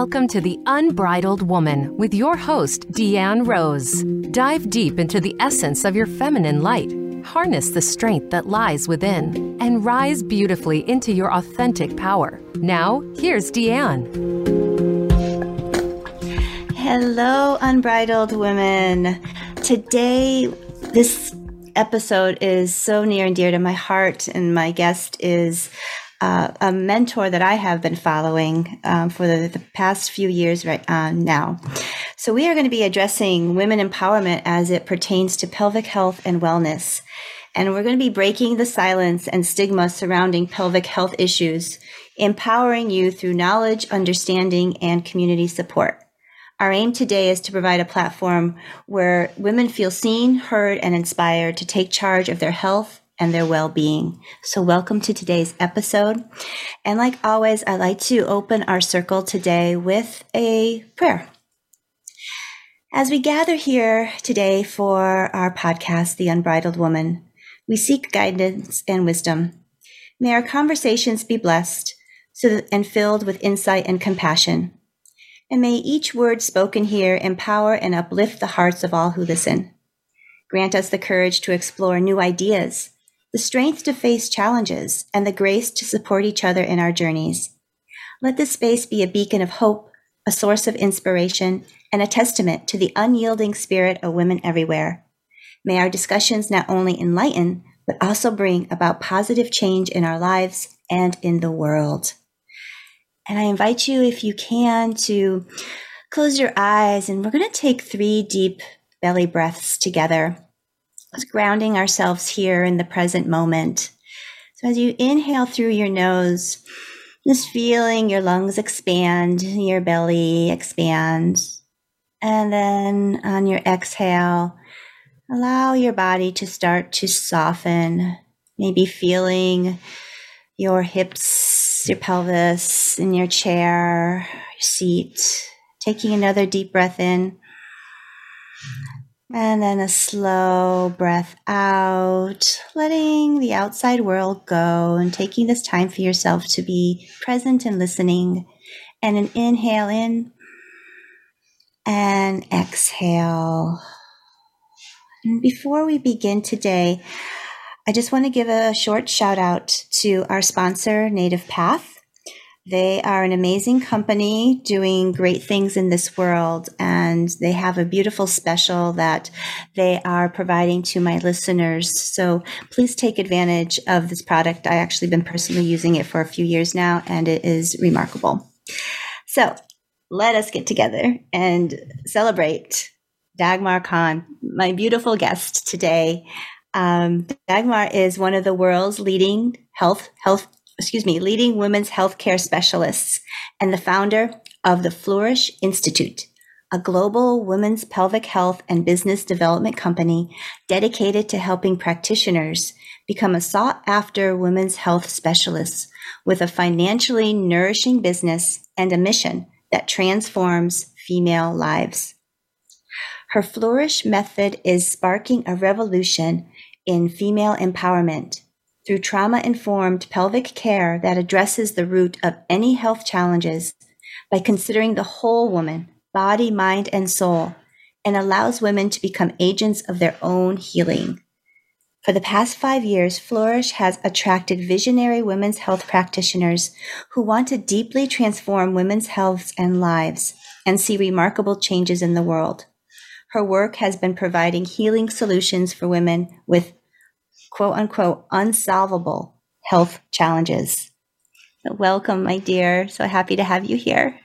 Welcome to The Unbridled Woman with your host, Deanne Rose. Dive deep into the essence of your feminine light, harness the strength that lies within, and rise beautifully into your authentic power. Now, here's Deanne. Hello, Unbridled Women. Today, this episode is so near and dear to my heart, and my guest is uh, a mentor that I have been following um, for the, the, past few years right uh, now. So, we are going to be addressing women empowerment as it pertains to pelvic health and wellness. And we're going to be breaking the silence and stigma surrounding pelvic health issues, empowering you through knowledge, understanding, and community support. Our aim today is to provide a platform where women feel seen, heard, and inspired to take charge of their health and their well being. So, welcome to today's episode. And like always, I like to open our circle today with a prayer. As we gather here today for our podcast, The Unbridled Woman, we seek guidance and wisdom. May our conversations be blessed so that, and filled with insight and compassion. And may each word spoken here empower and uplift the hearts of all who listen. Grant us the courage to explore new ideas the strength to face challenges, and the grace to support each other in our journeys. Let this space be a beacon of hope, a source of inspiration, and a testament to the unyielding spirit of women everywhere. May our discussions not only enlighten, but also bring about positive change in our lives and in the world. And I invite you, if you can, to close your eyes, and we're going to take three deep belly breaths together grounding ourselves here in the present moment. So as you inhale through your nose, just feeling your lungs expand, your belly expand. And then on your exhale, allow your body to start to soften, maybe feeling your hips, your pelvis in your chair, your seat. Taking another deep breath in and then a slow breath out, letting the outside world go and taking this time for yourself to be present and listening. And an inhale in and exhale. And before we begin today, I just want to give a short shout out to our sponsor, Native Path. They are an amazing company doing great things in this world, and they have a beautiful special that they are providing to my listeners. So please take advantage of this product. I actually been personally using it for a few years now, and it is remarkable. So let us get together and celebrate Dagmar Khan, my beautiful guest today. Um, Dagmar is one of the world's leading health health excuse me, leading women's healthcare specialists and the founder of the Flourish Institute, a global women's pelvic health and business development company dedicated to helping practitioners become a sought after women's health specialist with a financially nourishing business and a mission that transforms female lives. Her Flourish method is sparking a revolution in female empowerment through trauma informed pelvic care that addresses the root of any health challenges by considering the whole woman, body, mind, and soul, and allows women to become agents of their own healing. For the past five years, Flourish has attracted visionary women's health practitioners who want to deeply transform women's healths and lives and see remarkable changes in the world. Her work has been providing healing solutions for women with quote unquote unsolvable health challenges. welcome, my dear. So happy to have you here.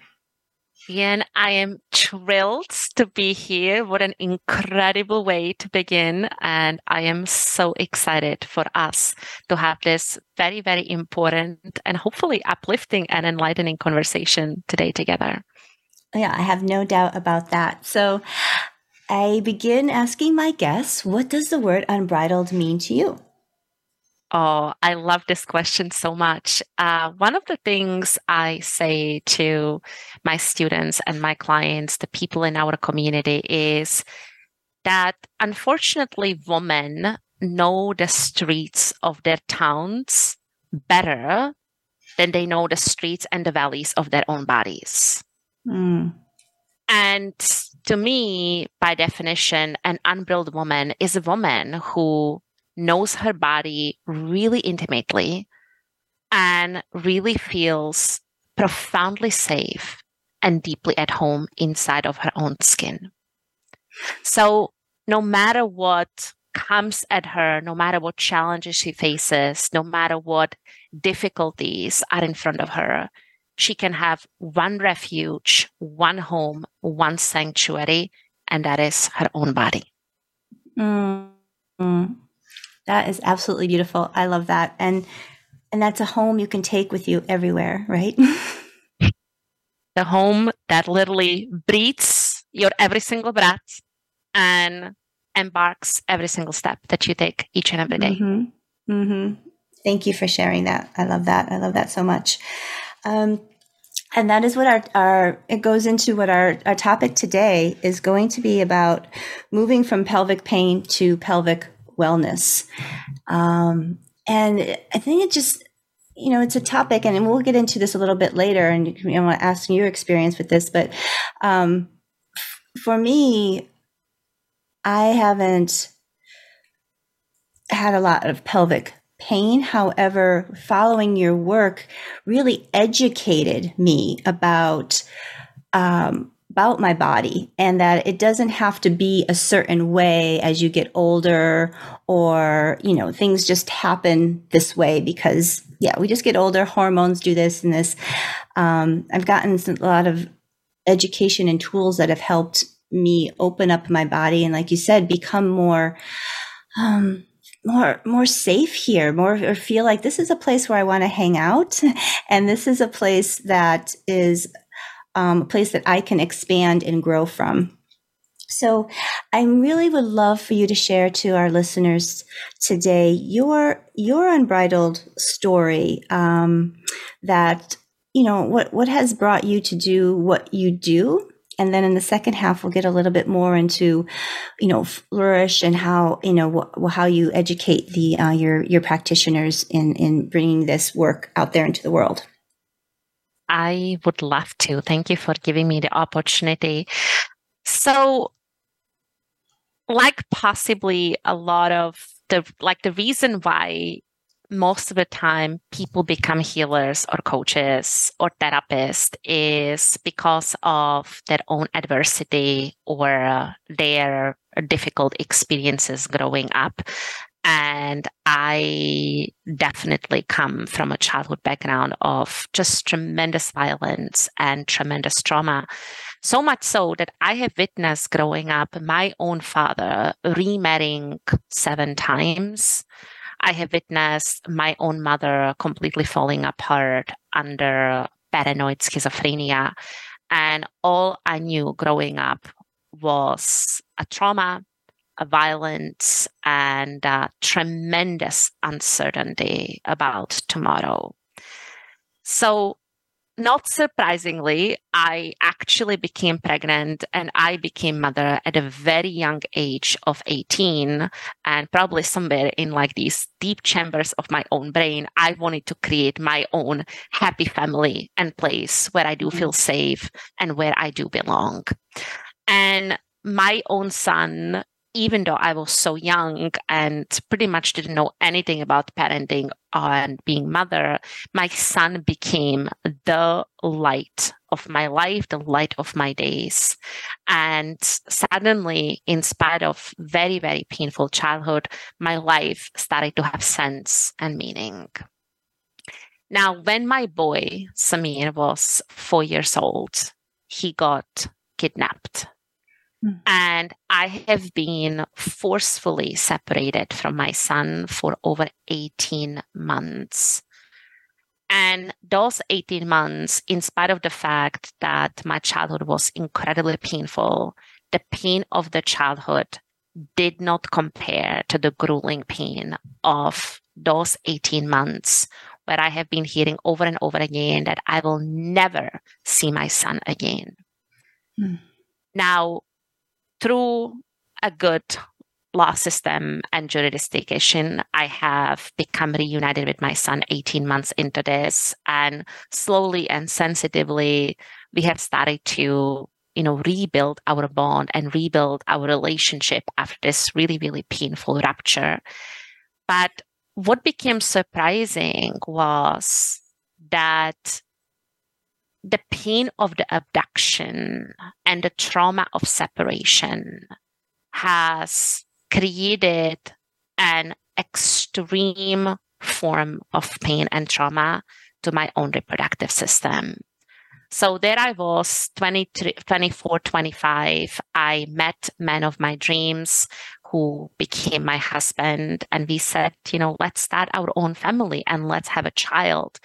Deanne, I am thrilled to be here. What an incredible way to begin. And I am so excited for us to have this very, very important and hopefully uplifting and enlightening conversation today together. Yeah, I have no doubt about that. So I begin asking my guests, what does the word unbridled mean to you? Oh, I love this question so much. Uh, one of the things I say to my students and my clients, the people in our community, is that unfortunately, women know the streets of their towns better than they know the streets and the valleys of their own bodies. Mm. And to me, by definition, an unbridled woman is a woman who knows her body really intimately and really feels profoundly safe and deeply at home inside of her own skin. So, no matter what comes at her, no matter what challenges she faces, no matter what difficulties are in front of her, she can have one refuge, one home, one sanctuary, and that is her own body. Mm-hmm. That is absolutely beautiful. I love that. And and that's a home you can take with you everywhere, right? the home that literally breathes your every single breath and embarks every single step that you take each and every day. Mm-hmm. Mm-hmm. Thank you for sharing that. I love that. I love that so much. Um, and that is what our, our it goes into what our, our topic today is going to be about moving from pelvic pain to pelvic wellness. Um, and I think it just you know it's a topic and we'll get into this a little bit later and you know, I want to ask your experience with this but um, for me I haven't had a lot of pelvic pain. However, following your work really educated me about um, about my body and that it doesn't have to be a certain way as you get older or you know things just happen this way because yeah we just get older hormones do this and this um, i've gotten a lot of education and tools that have helped me open up my body and like you said become more um more more safe here more or feel like this is a place where i want to hang out. And this is a place that is um, a place that i can expand and grow from. So i really would love for you to share to our listeners today your your unbridled story um, that you know what what has brought you to do what you do and then in the second half we'll get a little bit more into you know flourish and how you know wh- how you educate the uh, your your practitioners in in bringing this work out there into the world. I would love to. Thank you for giving me the opportunity. So like possibly a lot of the like the reason why most of the time people become healers or coaches or therapists is because of their own adversity or uh, their difficult experiences growing up and I definitely come from a childhood background of just tremendous violence and tremendous trauma. So much so that I have witnessed growing up my own father remarrying seven times I have witnessed my own mother completely falling apart under paranoid schizophrenia. And all I knew growing up was a trauma, a violence, and a tremendous uncertainty about tomorrow. So not surprisingly, I actually became pregnant and I became mother at a very young age of 18. And probably somewhere in like these deep chambers of my own brain, I wanted to create my own happy family and place where I do feel mm. safe and where I do belong. And my own son even though I was so young and pretty much didn't know anything about parenting and being mother, my son became the light of my life, the light of my days. And suddenly, in spite of very, very painful childhood, my life started to have sense and meaning. Now, when my boy, Samir, was four years old, he got kidnapped Mm. And I have been forcefully separated from my son for over 18 months. And those 18 months, in spite of the fact that my childhood was incredibly painful, the pain of the childhood did not compare to the grueling pain of those 18 months where I have been hearing over and over again that I will never see my son again. Mm. Now, through a good law system and jurisdiction. I have become reunited with my son 18 months into this, and slowly and sensitively, we have started to you know rebuild our bond and rebuild our relationship after this really really painful rupture but what became surprising was that the pain of the abduction and the trauma of separation has created an extreme form of pain and trauma to my own reproductive system. So there I was, 23, 24, 25. I met man of my dreams who became my husband. And we said, you know, let's start our own family and let's have a child.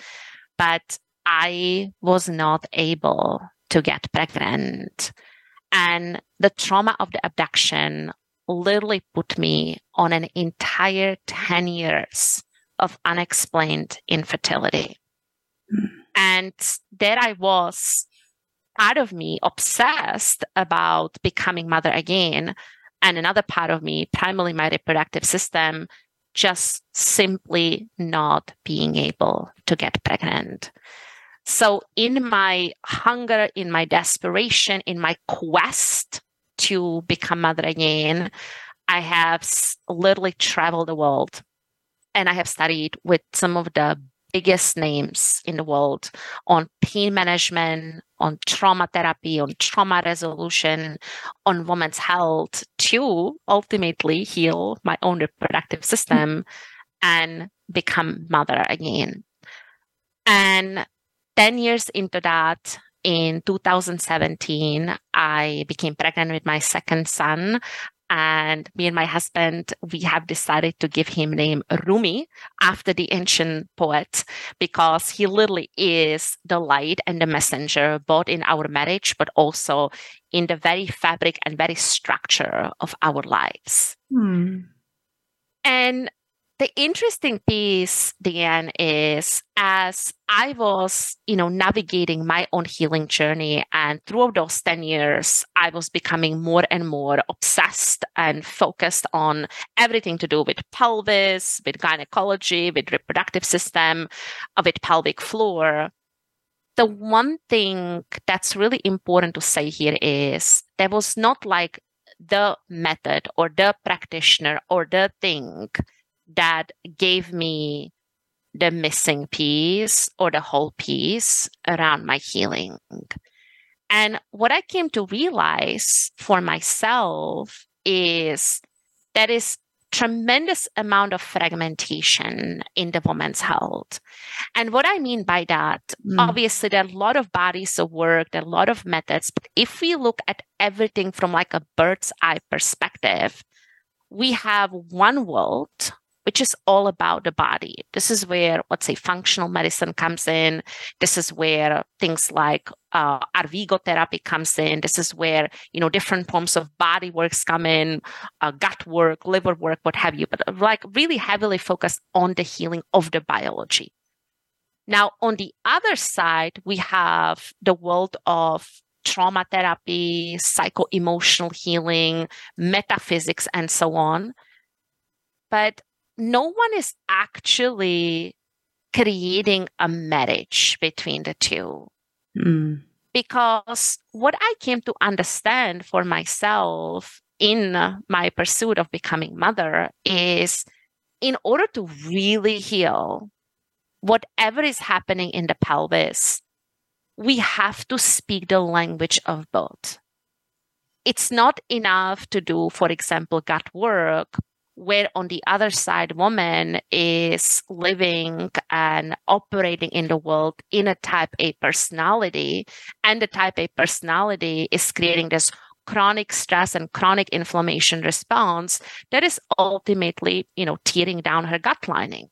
But I was not able to get pregnant. And the trauma of the abduction literally put me on an entire 10 years of unexplained infertility. Mm. And there I was, part of me obsessed about becoming mother again. And another part of me, primarily my reproductive system, just simply not being able to get pregnant. So, in my hunger, in my desperation, in my quest to become mother again, I have literally traveled the world and I have studied with some of the biggest names in the world on pain management, on trauma therapy, on trauma resolution, on women's health to ultimately heal my own reproductive system and become mother again. And 10 years into that, in 2017, I became pregnant with my second son. And me and my husband, we have decided to give him name Rumi after the ancient poet, because he literally is the light and the messenger, both in our marriage, but also in the very fabric and very structure of our lives. Hmm. And the interesting piece, Deanne, is as I was, you know, navigating my own healing journey, and throughout those 10 years, I was becoming more and more obsessed and focused on everything to do with pelvis, with gynecology, with reproductive system, uh, with pelvic floor. The one thing that's really important to say here is there was not like the method or the practitioner or the thing that gave me the missing piece or the whole piece around my healing. And what I came to realize for myself is that is tremendous amount of fragmentation in the woman's health. And what I mean by that, mm. obviously there are a lot of bodies of work, there are a lot of methods, but if we look at everything from like a bird's eye perspective, we have one world which is all about the body. This is where, let's say, functional medicine comes in. This is where things like uh, Ayurveda therapy comes in. This is where, you know, different forms of body works come in, uh, gut work, liver work, what have you, but uh, like really heavily focused on the healing of the biology. Now, on the other side, we have the world of trauma therapy, psycho emotional healing, metaphysics, and so on. But no one is actually creating a marriage between the two. Mm. Because what I came to understand for myself in my pursuit of becoming mother is in order to really heal whatever is happening in the pelvis, we have to speak the language of both. It's not enough to do, for example, gut work, where on the other side woman is living and operating in the world in a type a personality and the type a personality is creating this chronic stress and chronic inflammation response that is ultimately you know tearing down her gut lining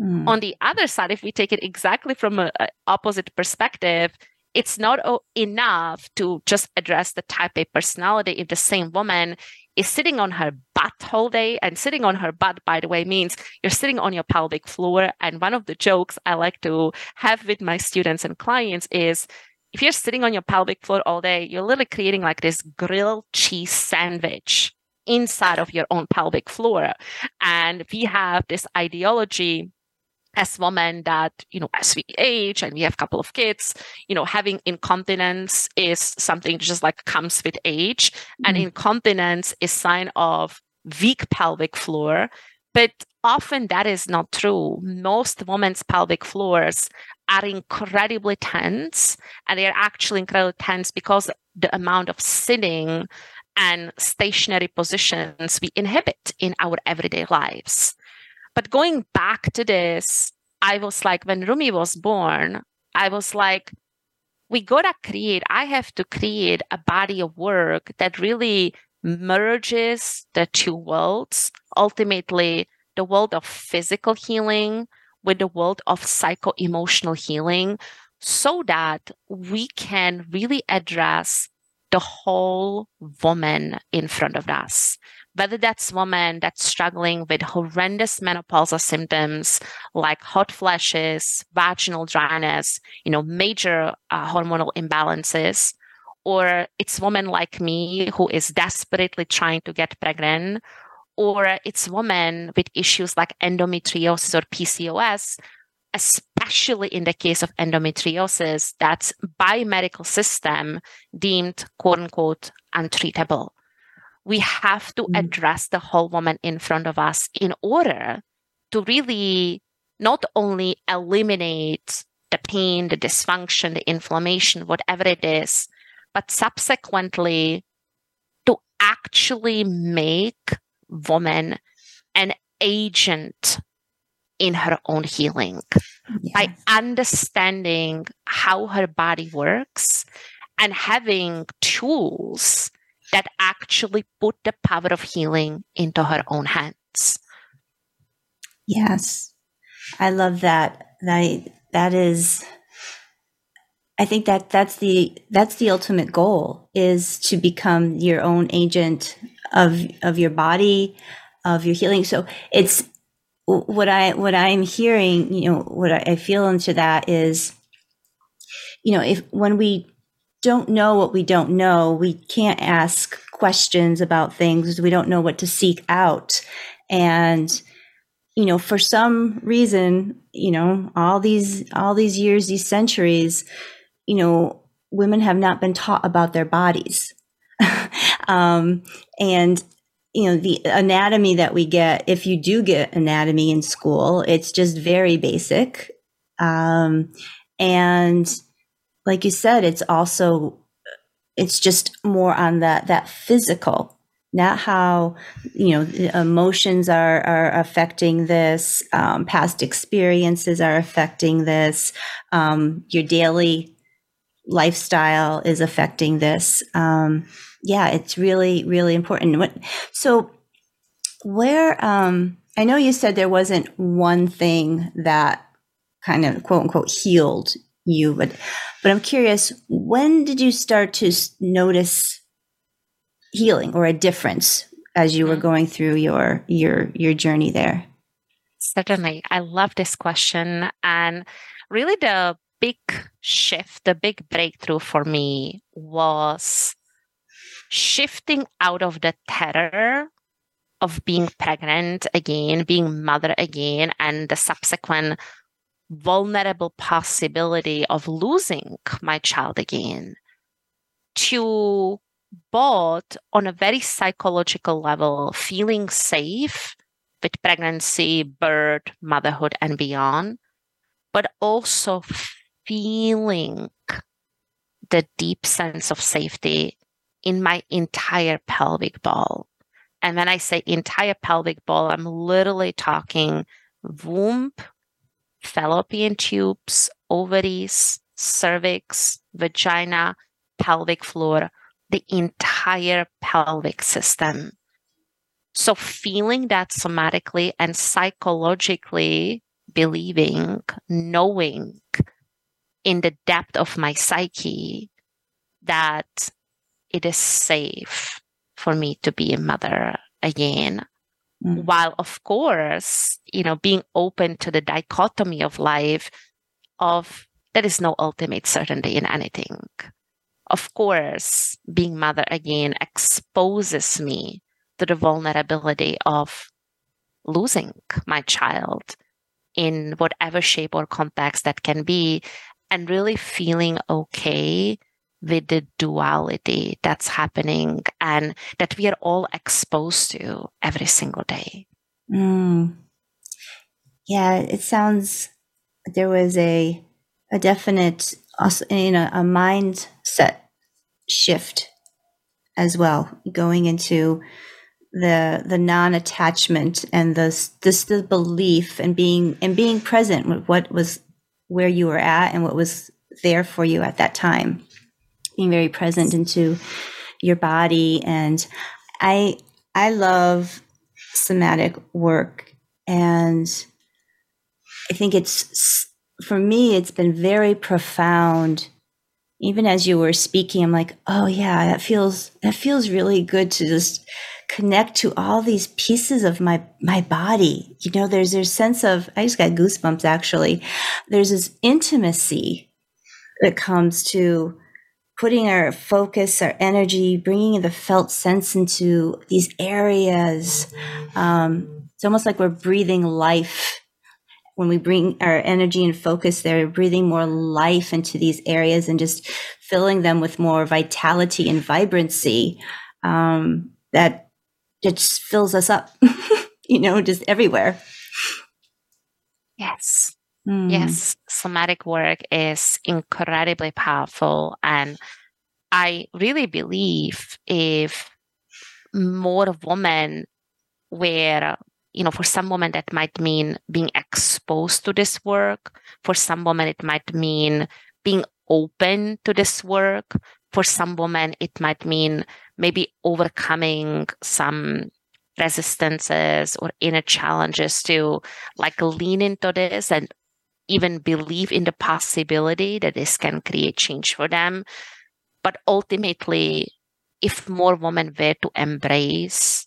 mm. on the other side if we take it exactly from an opposite perspective it's not enough to just address the type A personality if the same woman is sitting on her butt whole day. And sitting on her butt, by the way, means you're sitting on your pelvic floor. And one of the jokes I like to have with my students and clients is if you're sitting on your pelvic floor all day, you're literally creating like this grilled cheese sandwich inside of your own pelvic floor. And we have this ideology as women that you know as we age and we have a couple of kids you know having incontinence is something just like comes with age. Mm-hmm. and incontinence is sign of weak pelvic floor but often that is not true. Most women's pelvic floors are incredibly tense and they're actually incredibly tense because the amount of sitting and stationary positions we inhibit in our everyday lives but going back to this, I was like, when Rumi was born, I was like, we gotta create, I have to create a body of work that really merges the two worlds, ultimately, the world of physical healing with the world of psycho emotional healing, so that we can really address the whole woman in front of us whether that's woman that's struggling with horrendous menopausal symptoms like hot flashes, vaginal dryness, you know, major uh, hormonal imbalances, or it's woman like me who is desperately trying to get pregnant, or it's woman with issues like endometriosis or PCOS, especially in the case of endometriosis, that's by medical system deemed quote unquote untreatable we have to mm. address the whole woman in front of us in order to really not only eliminate the pain, the dysfunction, the inflammation, whatever it is, but subsequently to actually make woman an agent in her own healing yes. by understanding how her body works and having tools that actually put the power of healing into her own hands. Yes. I love that. That that is I think that that's the that's the ultimate goal is to become your own agent of of your body, of your healing. So it's what I what I'm hearing, you know, what I feel into that is, you know, if when we don't know what we don't know, we can't ask questions about things. We don't know what to seek out. And, you know, for some reason, you know, all these, all these years, these centuries, you know, women have not been taught about their bodies. um, and, you know, the anatomy that we get, if you do get anatomy in school, it's just very basic. Um, and, like you said, it's also it's just more on that that physical, not how you know emotions are are affecting this, um, past experiences are affecting this, um, your daily lifestyle is affecting this. Um, yeah, it's really really important. What so where um, I know you said there wasn't one thing that kind of quote unquote healed you, but but I'm curious, when did you start to notice healing or a difference as you were mm-hmm. going through your your your journey there? Certainly. I love this question and really the big shift, the big breakthrough for me was shifting out of the terror of being pregnant again, being mother again, and the subsequent vulnerable possibility of losing my child again to both on a very psychological level feeling safe with pregnancy birth motherhood and beyond but also feeling the deep sense of safety in my entire pelvic ball. And when i say entire pelvic ball i'm literally talking womb fallopian tubes, ovaries, cervix, vagina, pelvic floor, the entire pelvic system. So, feeling that somatically and psychologically, believing, knowing in the depth of my psyche that it is safe for me to be a mother again Mm. While, of course, you know, being open to the dichotomy of life of there is no ultimate certainty in anything. Of course, being mother again exposes me to the vulnerability of losing my child in whatever shape or context that can be, and really feeling okay with the duality that's happening and that we are all exposed to every single day. Mm. Yeah, it sounds there was a a definite also you know a mindset shift as well going into the the non-attachment and the this the belief and being and being present with what was where you were at and what was there for you at that time being very present into your body. And i i love somatic work. And i think it's for me it's been very profound. Even as you were speaking i'm like oh yeah that feels that feels really good to just connect to all these pieces of my my body. You know there's there's sense of i just got goosebumps actually. There's this intimacy that comes to putting our focus our energy bringing the felt sense into these areas um, it's almost like we're breathing life when we bring our energy and focus there breathing more life into these areas and just filling them with more vitality and vibrancy um, that just fills us up, you know, just everywhere. Yes. Mm. Yes. Somatic work is incredibly powerful. And I really believe if more women were, you know, for some women that might mean being exposed to this work. For some women, it might mean being open to this work. For some women, it might mean maybe overcoming some resistances or inner challenges to like lean into this and even believe in the possibility that this can create change for them. But ultimately, if more women were to embrace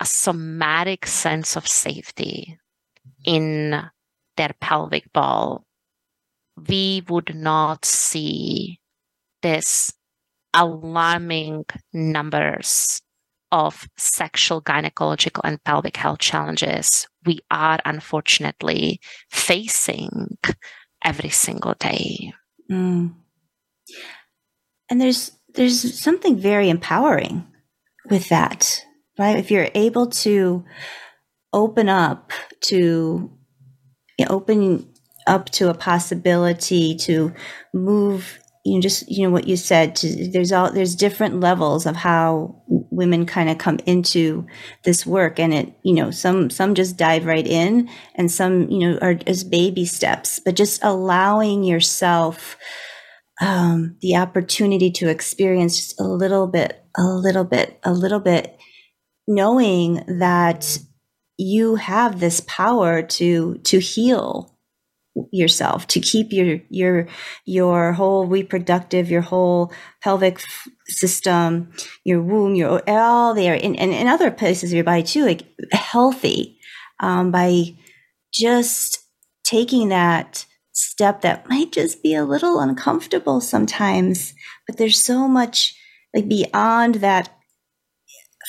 a somatic sense of safety in their pelvic ball, we would not see this alarming numbers of sexual, gynecological, and pelvic health challenges we are unfortunately facing every single day. Mm. And there's there's something very empowering with that, right? If you're able to open up to you know, open up to a possibility to move you know just you know what you said to, there's all there's different levels of how women kind of come into this work and it you know some some just dive right in and some you know are as baby steps. But just allowing yourself um, the opportunity to experience just a little bit a little bit a little bit knowing that you have this power to to heal yourself to keep your your your whole reproductive your whole pelvic system your womb your all there. And, and in other places of your body too like healthy um, by just taking that step that might just be a little uncomfortable sometimes but there's so much like beyond that.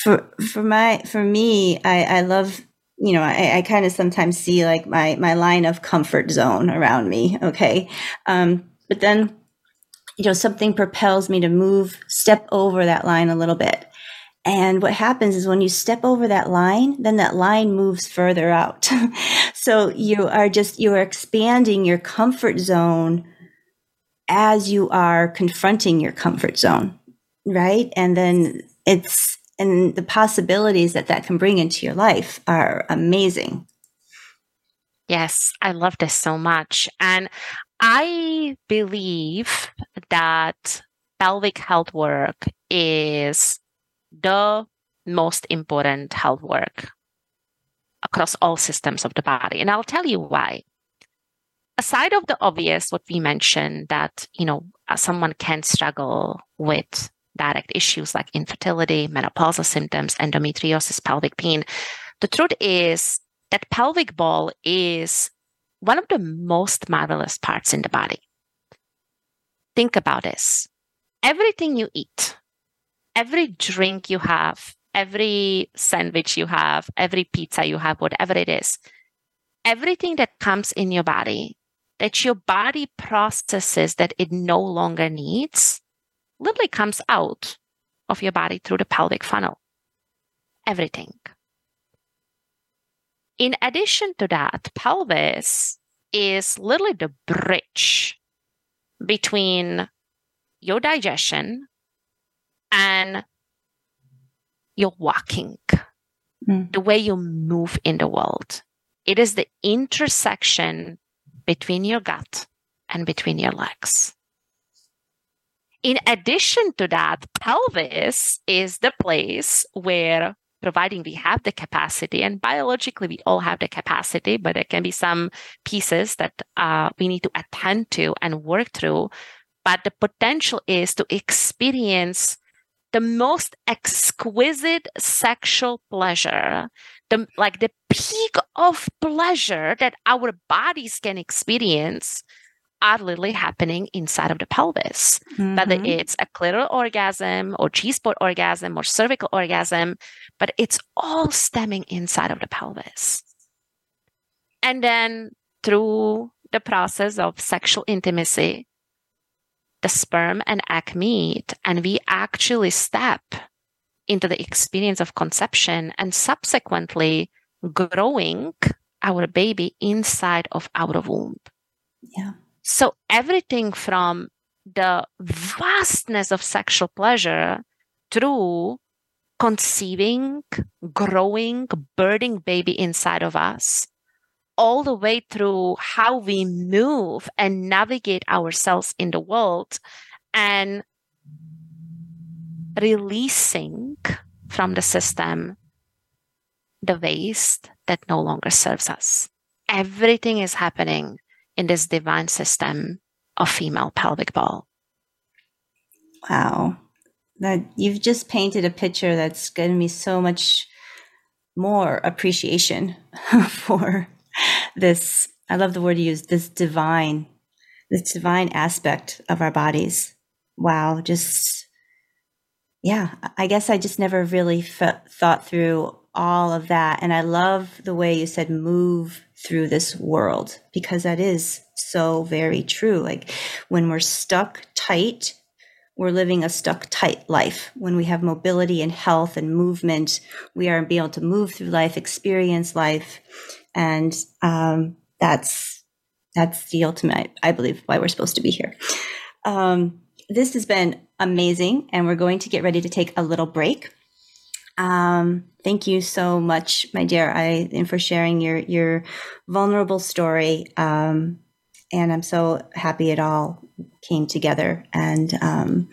For for my for me i i love you know, I, I kind of sometimes see like my my line of comfort zone around me. Okay, um, but then you know something propels me to move, step over that line a little bit. And what happens is when you step over that line, then that line moves further out. so you are just you are expanding your comfort zone as you are confronting your comfort zone, right? And then it's and the possibilities that that can bring into your life are amazing. Yes, I love this so much. And I believe that pelvic health work is the most important health work across all systems of the body. And I'll tell you why. Aside of the obvious, what we mentioned that, you know, uh, someone can struggle with direct issues like infertility, menopausal symptoms, endometriosis, pelvic pain. The truth is that pelvic ball is one of the most marvelous parts in the body. Think about this. Everything you eat, every drink you have, every sandwich you have, every pizza you have, whatever it is, everything that comes in your body that your body processes that it no longer needs literally comes out of your body through the pelvic funnel. Everything. In addition to that, pelvis is literally the bridge between your digestion and your walking, mm. the way you move in the world. It is the intersection between your gut and between your legs. In addition to that, pelvis is the place where, providing we have the capacity, and biologically we all have the capacity, but there can be some pieces that uh, we need to attend to and work through. But the potential is to experience the most exquisite sexual pleasure the like the peak of pleasure that our bodies can experience are literally happening inside of the pelvis. Mm-hmm. Whether it's a clitoral orgasm or G-spot orgasm or cervical orgasm, but it's all stemming inside of the pelvis. And then through the process of sexual intimacy, the sperm and egg meet, and we actually step into the experience of conception and subsequently growing our baby inside of our womb. Yeah. So everything from the vastness of sexual pleasure through conceiving, growing, birthing baby inside of us, all the way through how we move and navigate ourselves in the world and releasing from the system the waste that no longer serves us. Everything is happening in this divine system of female pelvic ball. Wow. That you've just painted a picture that's given me so much more appreciation for this. I love the word you used, this divine, this divine aspect of our bodies. Wow. Just yeah, I guess I just never really f- thought through all of that. And I love the way you said move through this world because that is so very true. Like when we're stuck tight, we're living a stuck tight life. When we have mobility and health and movement, we are being able to move through life, experience life. And um, that's that's the ultimate, I believe, why we're supposed to be here. Um, this has been amazing, and we're going to get ready to take a little break. Um, thank you so much, my dear, I and for sharing your your vulnerable story. Um, and I'm so happy it all came together, and um,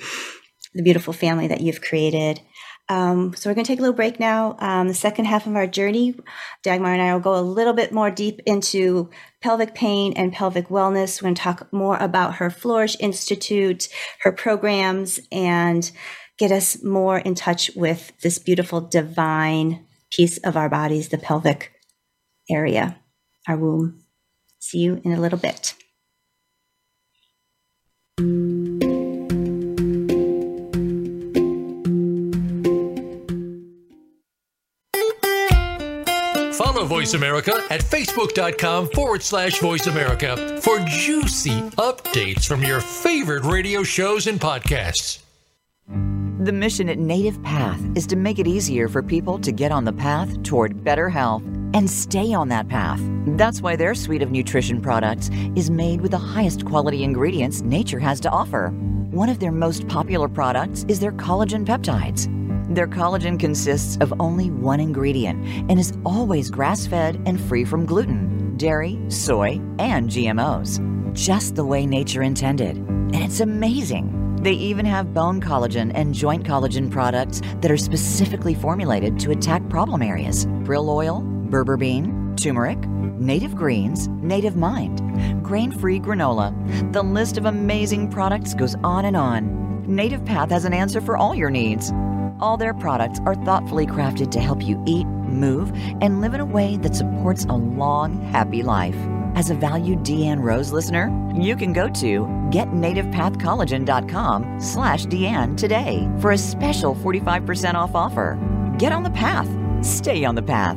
the beautiful family that you've created. Um, so we're going to take a little break now. Um, the second half of our journey, Dagmar and I will go a little bit more deep into pelvic pain and pelvic wellness. We're going to talk more about her Flourish Institute, her programs, and get us more in touch with this beautiful divine piece of our bodies, the pelvic area, our womb. See you in a little bit. Follow Voice America at facebook.com forward slash voice America for juicy updates from your favorite radio shows and podcasts. The mission at Native Path is to make it easier for people to get on the path toward better health and stay on that path. That's why their suite of nutrition products is made with the highest quality ingredients nature has to offer. One of their most popular products is their collagen peptides. Their collagen consists of only one ingredient and is always grass fed and free from gluten, dairy, soy, and GMOs. Just the way nature intended. And it's amazing. They even have bone collagen and joint collagen products that are specifically formulated to attack problem areas krill oil, berberine, turmeric, native greens, native mind, grain free granola. The list of amazing products goes on and on. Native Path has an answer for all your needs. All their products are thoughtfully crafted to help you eat, move, and live in a way that supports a long, happy life. As a valued Deanne Rose listener, you can go to getnativepathcollagen.com slash Deanne today for a special 45% off offer. get on the path. Stay on the path.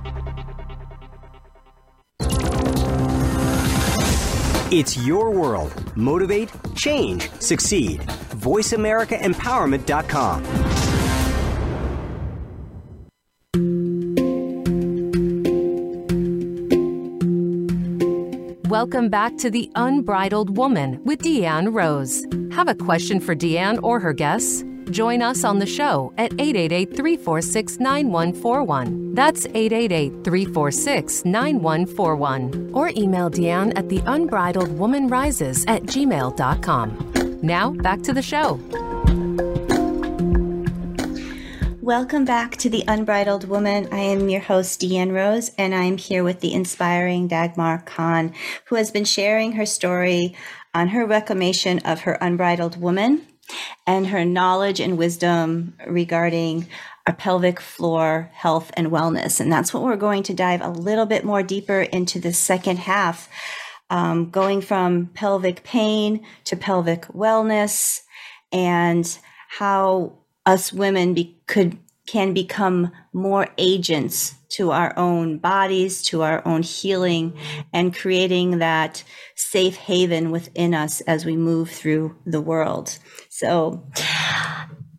It's your world. Motivate, change, succeed. VoiceAmericaEmpowerment.com. Welcome back to The Unbridled Woman with Deanne Rose. Have a question for Deanne or her guests? Join us on the show at 888 346 9141. That's 888 346 9141. Or email Deanne at the unbridled woman rises at gmail.com. Now, back to the show. Welcome back to The Unbridled Woman. I am your host, Deanne Rose, and I am here with the inspiring Dagmar Khan, who has been sharing her story on her reclamation of her unbridled woman and her knowledge and wisdom regarding our pelvic floor health and wellness. And that's what we're going to dive a little bit more deeper into the second half, um, going from pelvic pain to pelvic wellness and how us women be, could can become more agents to our own bodies, to our own healing, and creating that safe haven within us as we move through the world. So,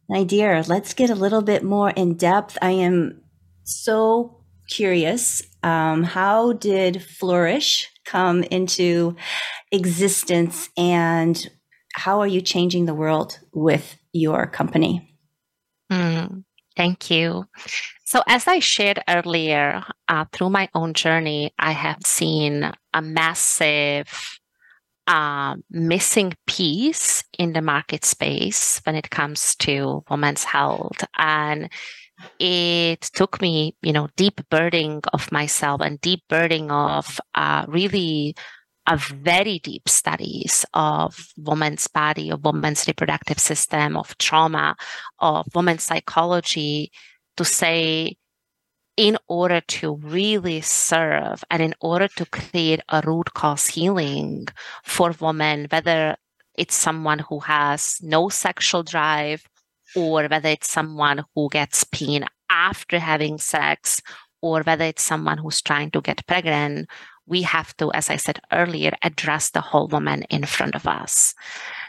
my dear, let's get a little bit more in depth. I am so curious. Um, how did Flourish come into existence, and how are you changing the world with your company? Mm, thank you. So, as I shared earlier, uh, through my own journey, I have seen a massive uh, missing piece in the market space when it comes to women's health. And it took me, you know, deep burning of myself and deep burning of uh, really a very deep studies of women's body, of women's reproductive system, of trauma, of women's psychology to say, in order to really serve and in order to create a root cause healing for women, whether it's someone who has no sexual drive or whether it's someone who gets pain after having sex or whether it's someone who's trying to get pregnant, we have to, as I said earlier, address the whole woman in front of us.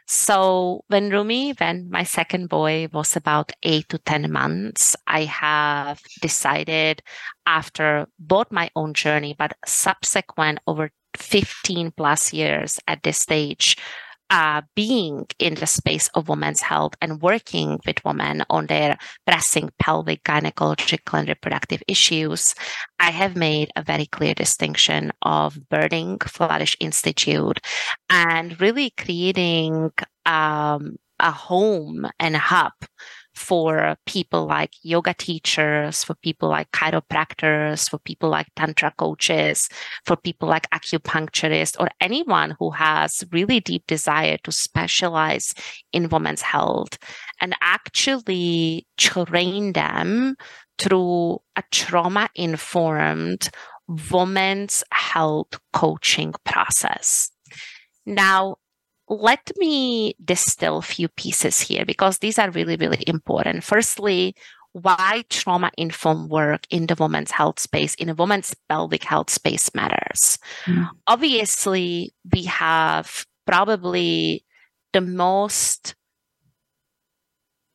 So when Rumi, when my second boy was about eight to 10 months, I have decided after both my own journey, but subsequent over 15 plus years at this stage, uh, being in the space of women's health and working with women on their pressing pelvic, gynecological, and reproductive issues, I have made a very clear distinction of birthing Flourish Institute and really creating um, a home and a hub for people like yoga teachers, for people like chiropractors, for people like tantra coaches, for people like acupuncturists, or anyone who has really deep desire to specialize in women's health and actually train them through a trauma informed women's health coaching process. Now, let me distill a few pieces here because these are really, really important. Firstly, why trauma informed work in the women's health space, in a women's pelvic health space matters. Mm. Obviously, we have probably the most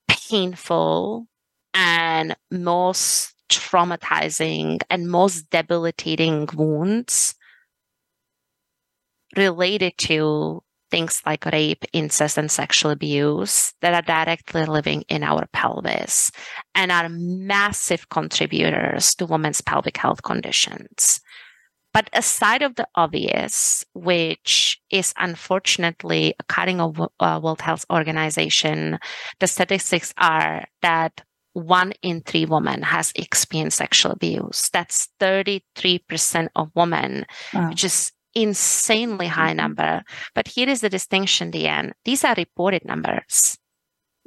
painful and most traumatizing and most debilitating wounds related to things like rape, incest, and sexual abuse that are directly living in our pelvis and are massive contributors to women's pelvic health conditions. But aside of the obvious, which is unfortunately, according to uh, World Health Organization, the statistics are that one in three women has experienced sexual abuse. That's 33% of women, wow. which is insanely high mm-hmm. number. But here is the distinction, Deanne. These are reported numbers.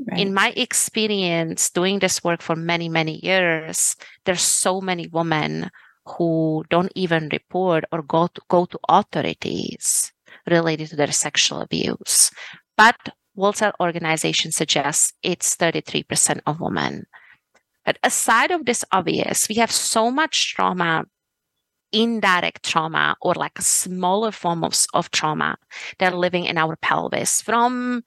Right. In my experience doing this work for many, many years, there's so many women who don't even report or go to, go to authorities related to their sexual abuse. But World Health Organization suggests it's 33% of women. But aside of this obvious, we have so much trauma indirect trauma or like a smaller form of, of trauma that are living in our pelvis from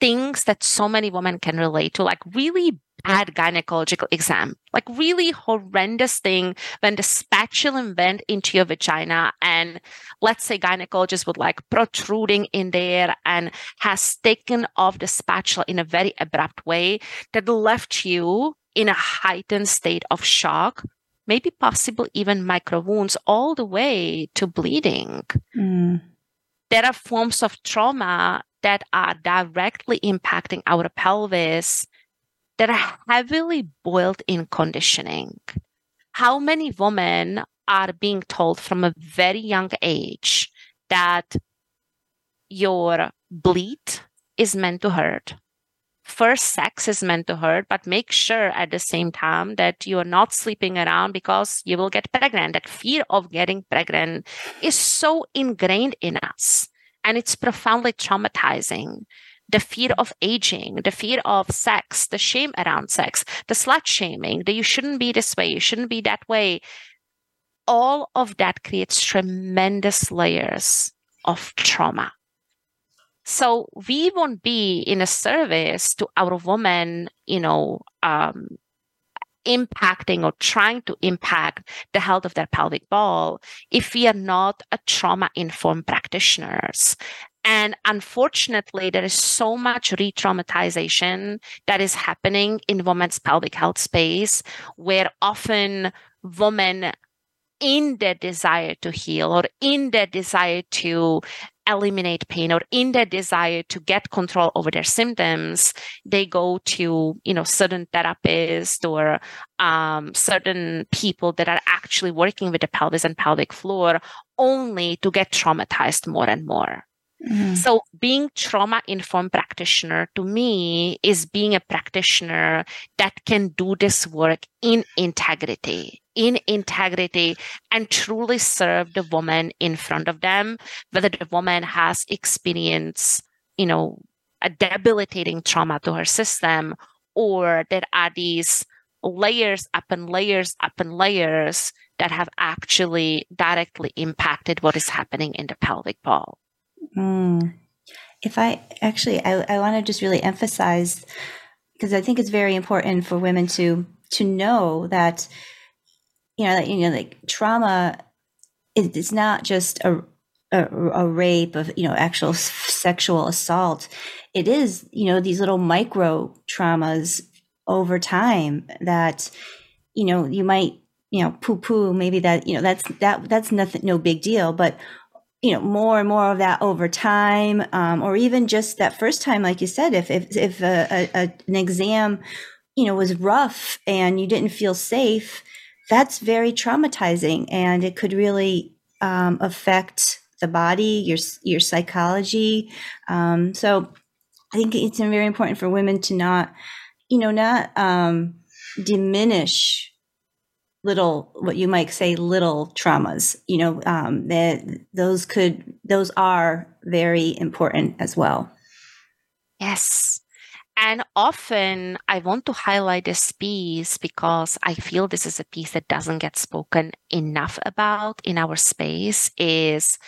things that so many women can relate to, like really bad gynecological exam, like really horrendous thing when the spatula went into your vagina and let's say gynecologist would like protruding in there and has taken off the spatula in a very abrupt way that left you in a heightened state of shock maybe possible even micro wounds all the way to bleeding. Mm. There are forms of trauma that are directly impacting our pelvis that are heavily boiled in conditioning. How many women are being told from a very young age that your bleed is meant to hurt? First sex is meant to hurt, but make sure at the same time that you are not sleeping around because you will get pregnant. That fear of getting pregnant is so ingrained in us and it's profoundly traumatizing. The fear of aging, the fear of sex, the shame around sex, the slut shaming, that you shouldn't be this way, you shouldn't be that way. All of that creates tremendous layers of trauma. So we won't be in a service to our woman, you know, um, impacting or trying to impact the health of their pelvic ball if we are not a trauma informed practitioners. And unfortunately, there is so much re traumatization that is happening in women's pelvic health space where often women in their desire to heal or in their desire to eliminate pain or in their desire to get control over their symptoms, they go to, you know, certain therapists or um, certain people that are actually working with the pelvis and pelvic floor only to get traumatized more and more. Mm-hmm. So being trauma informed practitioner to me is being a practitioner that can do this work in integrity, in integrity and truly serve the woman in front of them, whether the woman has experienced, you know, a debilitating trauma to her system or there are these layers up and layers up and layers that have actually directly impacted what is happening in the pelvic ball. Mm. If I actually, I, I want to just really emphasize because I think it's very important for women to to know that you know that you know like trauma is, is not just a, a, a rape of you know actual sexual assault. It is you know these little micro traumas over time that you know you might you know poo poo maybe that you know that's that that's nothing no big deal but you know more and more of that over time um, or even just that first time like you said if if, if a, a, an exam you know was rough and you didn't feel safe that's very traumatizing and it could really um, affect the body your your psychology. Um, so i think it's very important for women to not you know not um, diminish little what you might say little traumas you know um, that those could those are very important as well. Yes. And often i want to highlight this piece because i feel this is a piece that doesn't get spoken enough about in our space is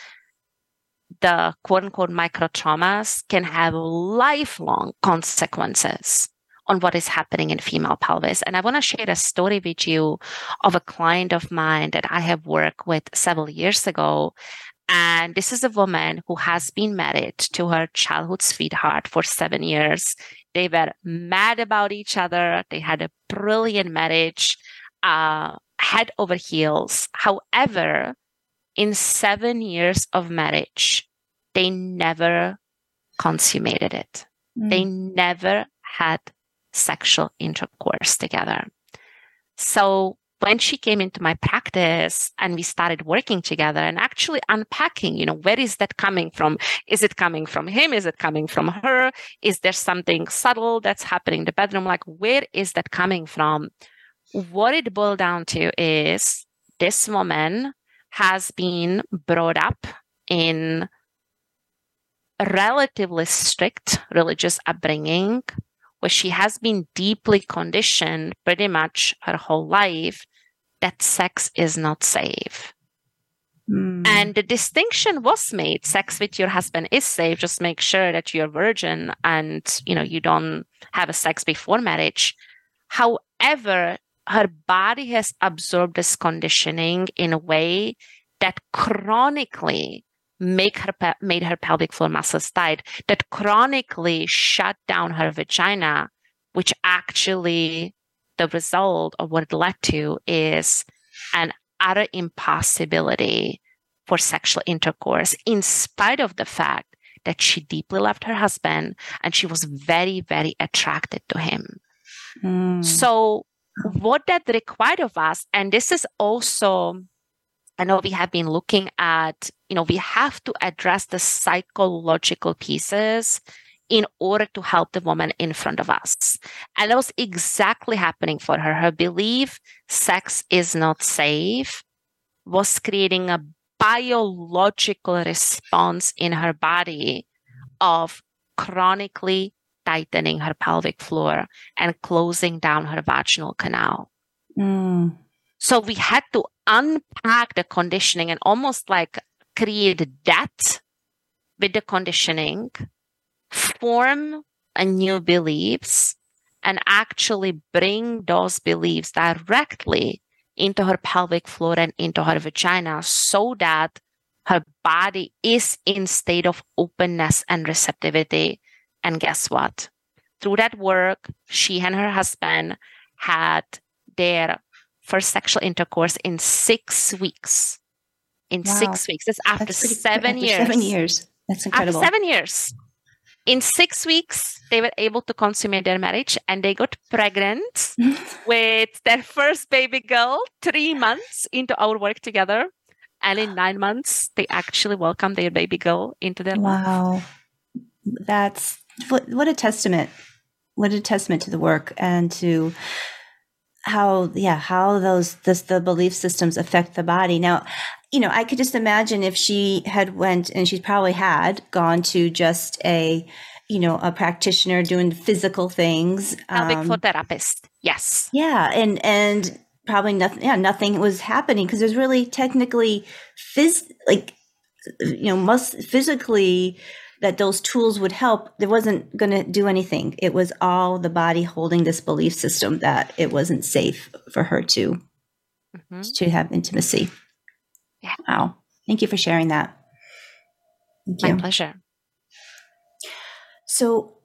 the quote unquote micro traumas can have lifelong consequences on what is happening in female pelvis. And I want to share a story with you of a client of mine that I have worked with several years ago. And this is a woman who has been married to her childhood sweetheart for seven years. They were mad about each other. They had a brilliant marriage, uh, head over heels. However, in seven years of marriage, they never consummated it. Mm. They never had sexual intercourse together. So when she came into my practice and we started working together and actually unpacking, you know, where is that coming from? Is it coming from him? Is it coming from her? Is there something subtle that's happening in the bedroom? Like, where is that coming from? What it boiled down to is this woman has been brought up in relatively strict religious upbringing where she has been deeply conditioned pretty much her whole life that sex is not safe. Mm. And the distinction was made sex with your husband is safe just make sure that you're virgin and you know you don't have a sex before marriage however her body has absorbed this conditioning in a way that chronically make her made her pelvic floor muscles tight that chronically shut down her vagina which actually the result of what it led to is an utter impossibility for sexual intercourse in spite of the fact that she deeply loved her husband and she was very very attracted to him mm. so what that required of us and this is also I know we have been looking at, you know, we have to address the psychological pieces in order to help the woman in front of us. And that was exactly happening for her. Her belief sex is not safe was creating a biological response in her body of chronically tightening her pelvic floor and closing down her vaginal canal. Mm. So we had to unpack the conditioning and almost like create that with the conditioning, form a new beliefs, and actually bring those beliefs directly into her pelvic floor and into her vagina so that her body is in state of openness and receptivity. And guess what? Through that work, she and her husband had their first sexual intercourse in six weeks. In wow. six weeks. That's after That's seven after years. Seven years. That's incredible. After seven years. In six weeks, they were able to consummate their marriage and they got pregnant with their first baby girl three months into our work together. And in nine months, they actually welcomed their baby girl into their wow. life. Wow. That's what, what a testament. What a testament to the work and to how yeah how those this, the belief systems affect the body now you know i could just imagine if she had went and she probably had gone to just a you know a practitioner doing physical things pelvic um, floor therapist yes yeah and and probably nothing yeah nothing was happening because there's really technically phys like you know must physically that those tools would help, it wasn't going to do anything. It was all the body holding this belief system that it wasn't safe for her to mm-hmm. to have intimacy. Yeah. Wow. Thank you for sharing that. Thank My you. pleasure. So,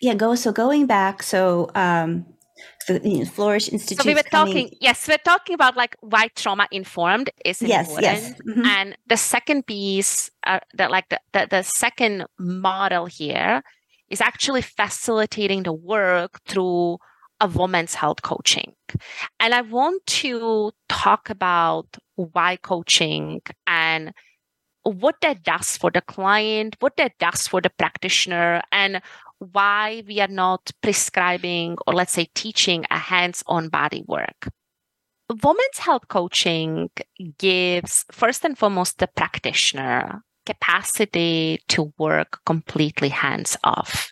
yeah, go. So going back, so um, the you know, Flourish Institute. So we were coming... talking, yes, we're talking about like why trauma informed is yes, important. Yes. Mm-hmm. And the second piece, uh, that like the, the, the second model here is actually facilitating the work through a woman's health coaching. And I want to talk about why coaching and what that does for the client, what that does for the practitioner, and why we are not prescribing or let's say teaching a hands-on body work. Women's health coaching gives first and foremost the practitioner capacity to work completely hands off.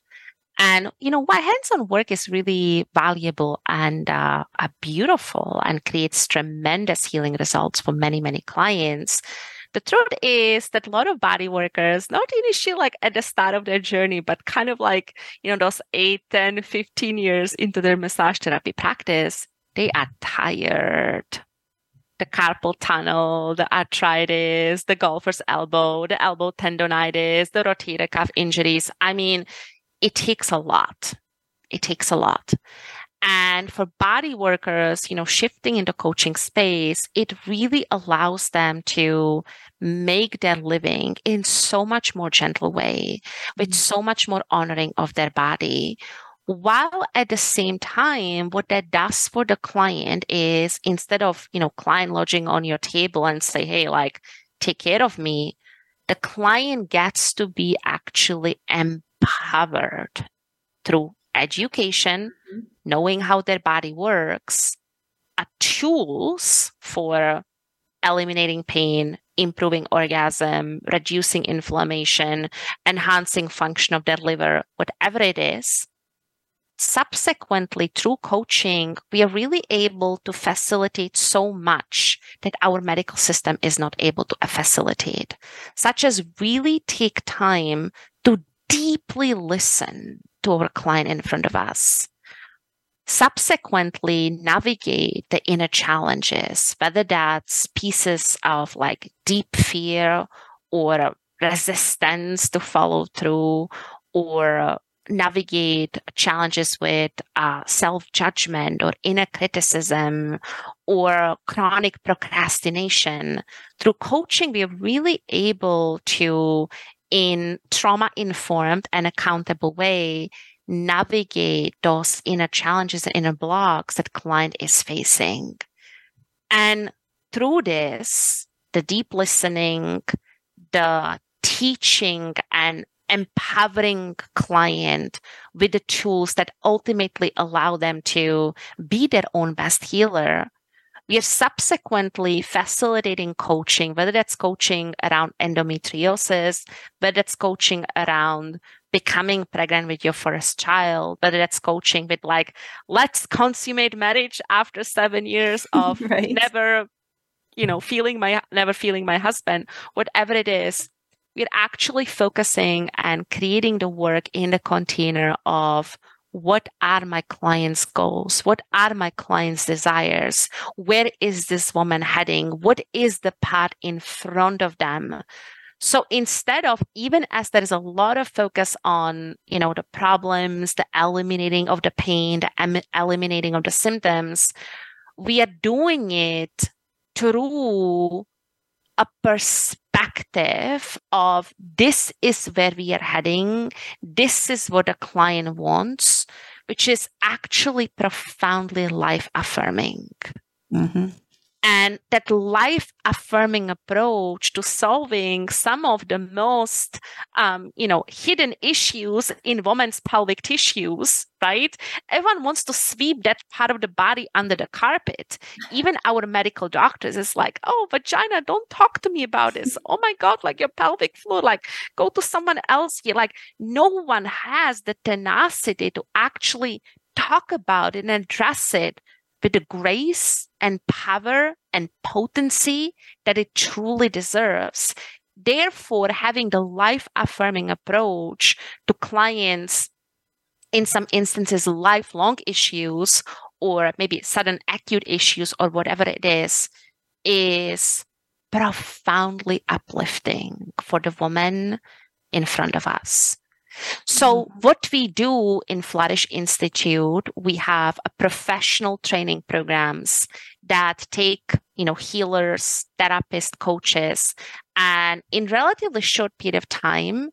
And, you know, why hands on work is really valuable and uh, beautiful and creates tremendous healing results for many, many clients the truth is that a lot of body workers, not initially like at the start of their journey, but kind of like, you know, those 8, 10, 15 years into their massage therapy practice, they are tired. The carpal tunnel, the arthritis, the golfer's elbow, the elbow tendonitis, the rotator cuff injuries. I mean, it takes a lot. It takes a lot. And for body workers, you know, shifting into coaching space, it really allows them to make their living in so much more gentle way, with mm-hmm. so much more honoring of their body. While at the same time, what that does for the client is instead of, you know, client lodging on your table and say, hey, like, take care of me, the client gets to be actually empowered through education, mm-hmm. knowing how their body works, tools for eliminating pain, improving orgasm, reducing inflammation, enhancing function of their liver, whatever it is. Subsequently, through coaching, we are really able to facilitate so much that our medical system is not able to facilitate, such as really take time deeply listen to our client in front of us. Subsequently, navigate the inner challenges, whether that's pieces of like deep fear or resistance to follow through or navigate challenges with uh, self judgment or inner criticism or chronic procrastination. Through coaching, we are really able to in trauma informed and accountable way navigate those inner challenges and inner blocks that client is facing. And through this the deep listening the teaching and empowering client with the tools that ultimately allow them to be their own best healer we are subsequently facilitating coaching, whether that's coaching around endometriosis, whether that's coaching around becoming pregnant with your first child, whether that's coaching with like, let's consummate marriage after seven years of right. never, you know, feeling my, never feeling my husband, whatever it is, we're actually focusing and creating the work in the container of what are my clients' goals? What are my clients' desires? Where is this woman heading? What is the path in front of them? So instead of even as there is a lot of focus on, you know, the problems, the eliminating of the pain, the em- eliminating of the symptoms, we are doing it through a perspective of this is where we are heading, this is what a client wants, which is actually profoundly life affirming. Mm-hmm. And that life affirming approach to solving some of the most, um, you know, hidden issues in women's pelvic tissues, right? Everyone wants to sweep that part of the body under the carpet. Even our medical doctors is like, oh, vagina, don't talk to me about this. Oh my God, like your pelvic floor, like go to someone else here. Like no one has the tenacity to actually talk about it and address it the grace and power and potency that it truly deserves. Therefore, having the life affirming approach to clients, in some instances, lifelong issues, or maybe sudden acute issues, or whatever it is, is profoundly uplifting for the woman in front of us. So mm-hmm. what we do in Flourish Institute, we have a professional training programs that take, you know, healers, therapists, coaches, and in relatively short period of time,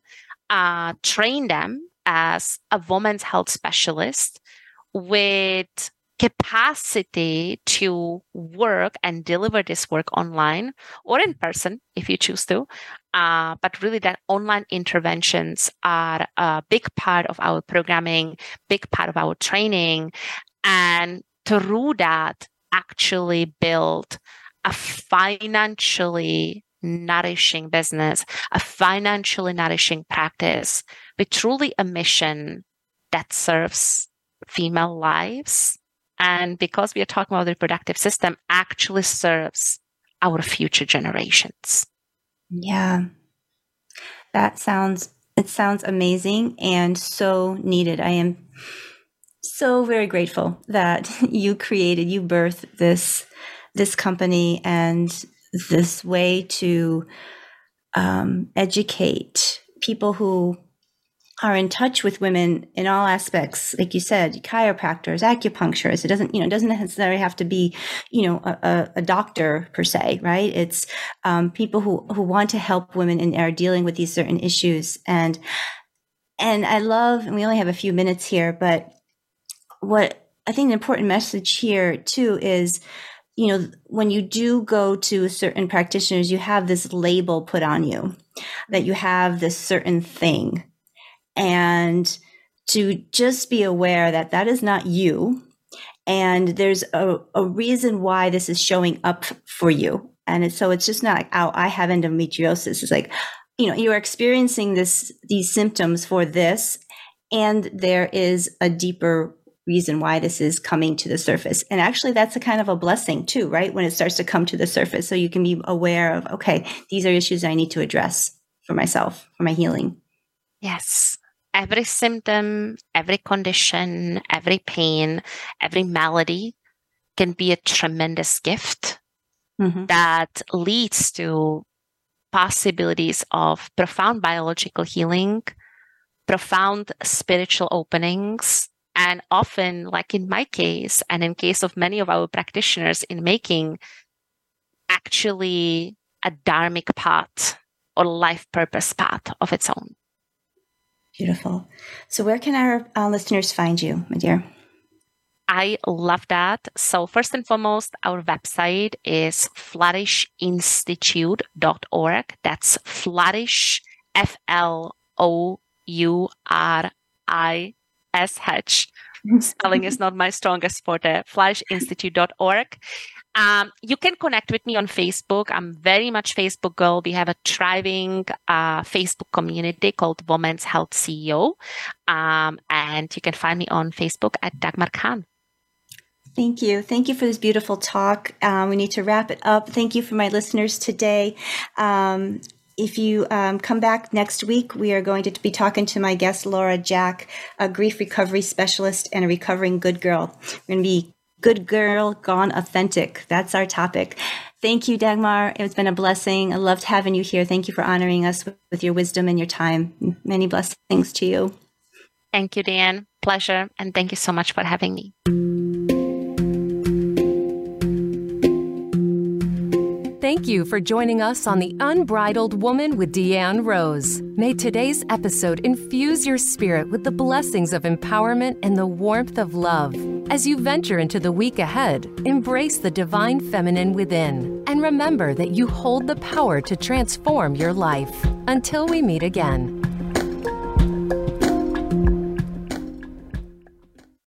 uh, train them as a women's health specialist with capacity to work and deliver this work online or in person if you choose to. Uh, but really, that online interventions are a big part of our programming, big part of our training. And through that, actually build a financially nourishing business, a financially nourishing practice with truly a mission that serves female lives and because we are talking about the reproductive system actually serves our future generations Yeah. That sounds it sounds amazing and so needed. I am so very grateful that you created, you birthed this this company and this way to um, educate people who are in touch with women in all aspects, like you said, chiropractors, acupuncturists. It doesn't, you know, doesn't necessarily have to be, you know, a, a doctor per se, right? It's um, people who who want to help women and are dealing with these certain issues. And and I love, and we only have a few minutes here, but what I think an important message here too is you know, when you do go to certain practitioners, you have this label put on you that you have this certain thing and to just be aware that that is not you. And there's a, a reason why this is showing up for you. And it's, so it's just not like oh i have endometriosis. It's like you know you're experiencing this these symptoms for this and there is a deeper reason why this is coming to the surface. And actually that's a kind of a blessing too right? When it starts to come to the surface. So you can be aware of okay these are issues i need to address for myself for my healing. Yes every symptom, every condition, every pain, every malady can be a tremendous gift mm-hmm. that leads to possibilities of profound biological healing, profound spiritual openings, and often, like in my case, and in case of many of our practitioners, in making actually a dharmic path or life purpose path of its own. Beautiful. So, where can our uh, listeners find you, my dear? I love that. So, first and foremost, our website is flourishinstitute.org. That's flourish, F L O U R I S H. Spelling is not my strongest forte. Flourishinstitute.org. Um, you can connect with me on Facebook. I'm very much Facebook girl. We have a thriving uh, Facebook community called Women's Health CEO. Um, and you can find me on Facebook at Dagmar Khan. Thank you. Thank you for this beautiful talk. Um, we need to wrap it up. Thank you for my listeners today. Um, if you um, come back next week, we are going to be talking to my guest, Laura Jack, a grief recovery specialist and a recovering good girl. We're going to be Good Girl Gone Authentic. That's our topic. Thank you, Dagmar. It's been a blessing. I loved having you here. Thank you for honoring us with, your wisdom and your time. Many blessings to you. Thank you, Dan. Pleasure. And thank you so much for having me. Thank you for joining us on The Unbridled Woman with Deanne Rose. May today's episode infuse your spirit with the blessings of empowerment and the warmth of love. As you venture into the week ahead, embrace the divine feminine within and remember that you hold the power to transform your life. Until we meet again.